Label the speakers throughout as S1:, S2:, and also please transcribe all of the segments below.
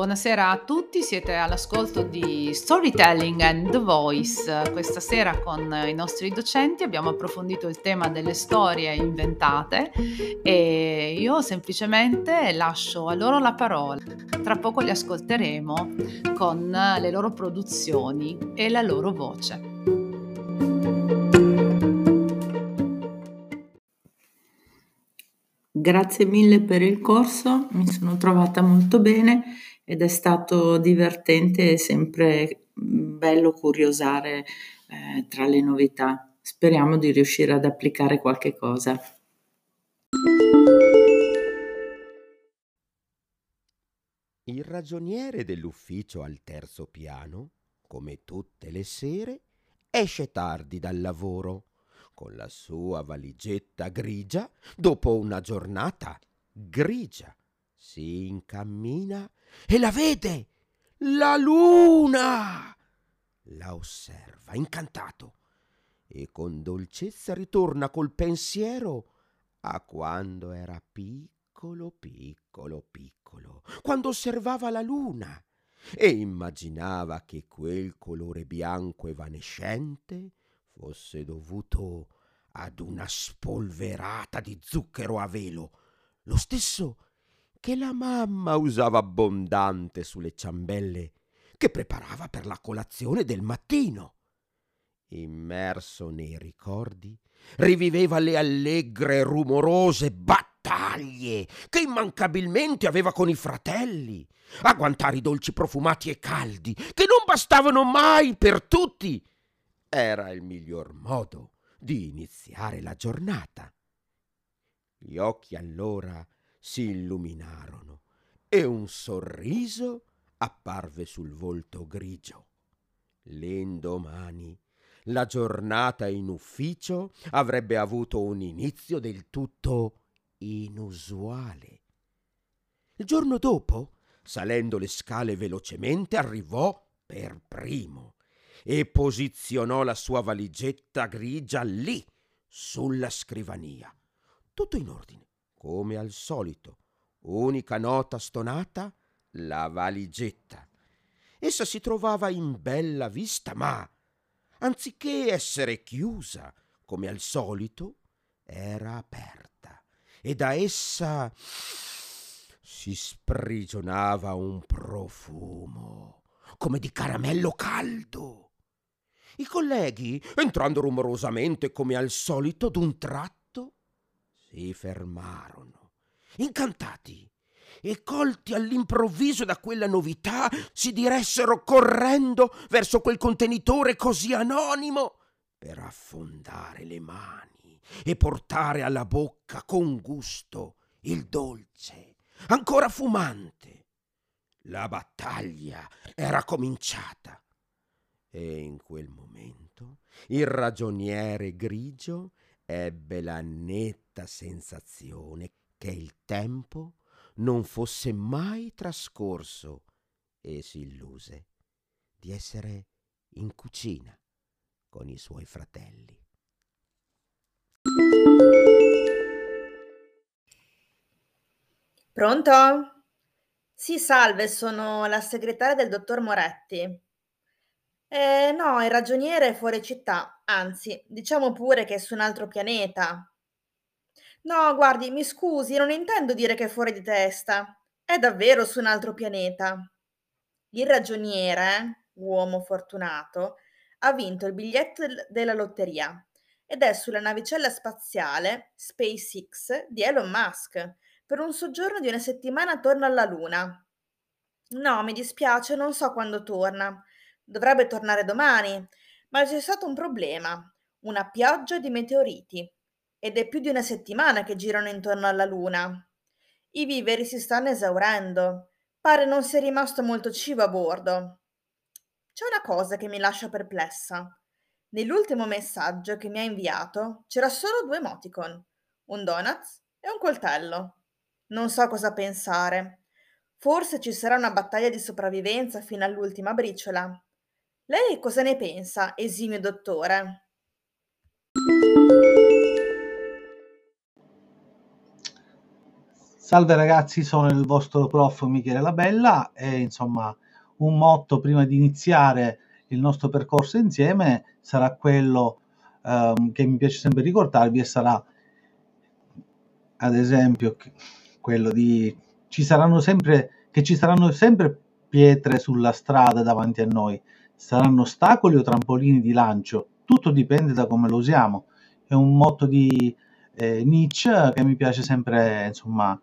S1: Buonasera a tutti, siete all'ascolto di Storytelling and the Voice. Questa sera con i nostri docenti abbiamo approfondito il tema delle storie inventate e io semplicemente lascio a loro la parola. Tra poco li ascolteremo con le loro produzioni e la loro voce.
S2: Grazie mille per il corso, mi sono trovata molto bene ed è stato divertente e sempre bello curiosare eh, tra le novità. Speriamo di riuscire ad applicare qualche cosa.
S3: Il ragioniere dell'ufficio al terzo piano, come tutte le sere, esce tardi dal lavoro con la sua valigetta grigia dopo una giornata grigia si incammina e la vede la luna! La osserva incantato e con dolcezza ritorna col pensiero a quando era piccolo piccolo piccolo quando osservava la luna e immaginava che quel colore bianco evanescente fosse dovuto ad una spolverata di zucchero a velo lo stesso che la mamma usava abbondante sulle ciambelle che preparava per la colazione del mattino. Immerso nei ricordi, riviveva le allegre e rumorose battaglie che immancabilmente aveva con i fratelli, agguantare i dolci profumati e caldi che non bastavano mai per tutti. Era il miglior modo di iniziare la giornata. Gli occhi allora si illuminarono e un sorriso apparve sul volto grigio. L'indomani la giornata in ufficio avrebbe avuto un inizio del tutto inusuale. Il giorno dopo, salendo le scale velocemente, arrivò per primo e posizionò la sua valigetta grigia lì, sulla scrivania. Tutto in ordine come al solito, unica nota stonata, la valigetta. Essa si trovava in bella vista, ma anziché essere chiusa, come al solito, era aperta e da essa si sprigionava un profumo come di caramello caldo. I colleghi, entrando rumorosamente come al solito, d'un tratto, si fermarono, incantati, e colti all'improvviso da quella novità, si diressero correndo verso quel contenitore così anonimo per affondare le mani e portare alla bocca con gusto il dolce, ancora fumante. La battaglia era cominciata e in quel momento il ragioniere grigio ebbe la netta sensazione che il tempo non fosse mai trascorso e si illuse di essere in cucina con i suoi fratelli.
S4: Pronto? Sì, salve, sono la segretaria del dottor Moretti. Eh, no, il ragioniere è fuori città, anzi, diciamo pure che è su un altro pianeta. No, guardi, mi scusi, non intendo dire che è fuori di testa. È davvero su un altro pianeta. Il ragioniere, uomo fortunato, ha vinto il biglietto del- della lotteria ed è sulla navicella spaziale SpaceX di Elon Musk per un soggiorno di una settimana attorno alla Luna. No, mi dispiace, non so quando torna. Dovrebbe tornare domani, ma c'è stato un problema, una pioggia di meteoriti. Ed è più di una settimana che girano intorno alla Luna. I viveri si stanno esaurendo. Pare non sia rimasto molto cibo a bordo. C'è una cosa che mi lascia perplessa. Nell'ultimo messaggio che mi ha inviato c'era solo due emoticon, un donuts e un coltello. Non so cosa pensare. Forse ci sarà una battaglia di sopravvivenza fino all'ultima briciola. Lei cosa ne pensa, esimio dottore?
S5: Salve ragazzi, sono il vostro prof Michele Labella e insomma un motto prima di iniziare il nostro percorso insieme sarà quello um, che mi piace sempre ricordarvi e sarà ad esempio quello di ci saranno sempre che ci saranno sempre pietre sulla strada davanti a noi, saranno ostacoli o trampolini di lancio, tutto dipende da come lo usiamo. È un motto di eh, Nietzsche che mi piace sempre insomma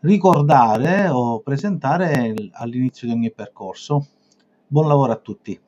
S5: ricordare o presentare all'inizio di ogni percorso. Buon lavoro a tutti.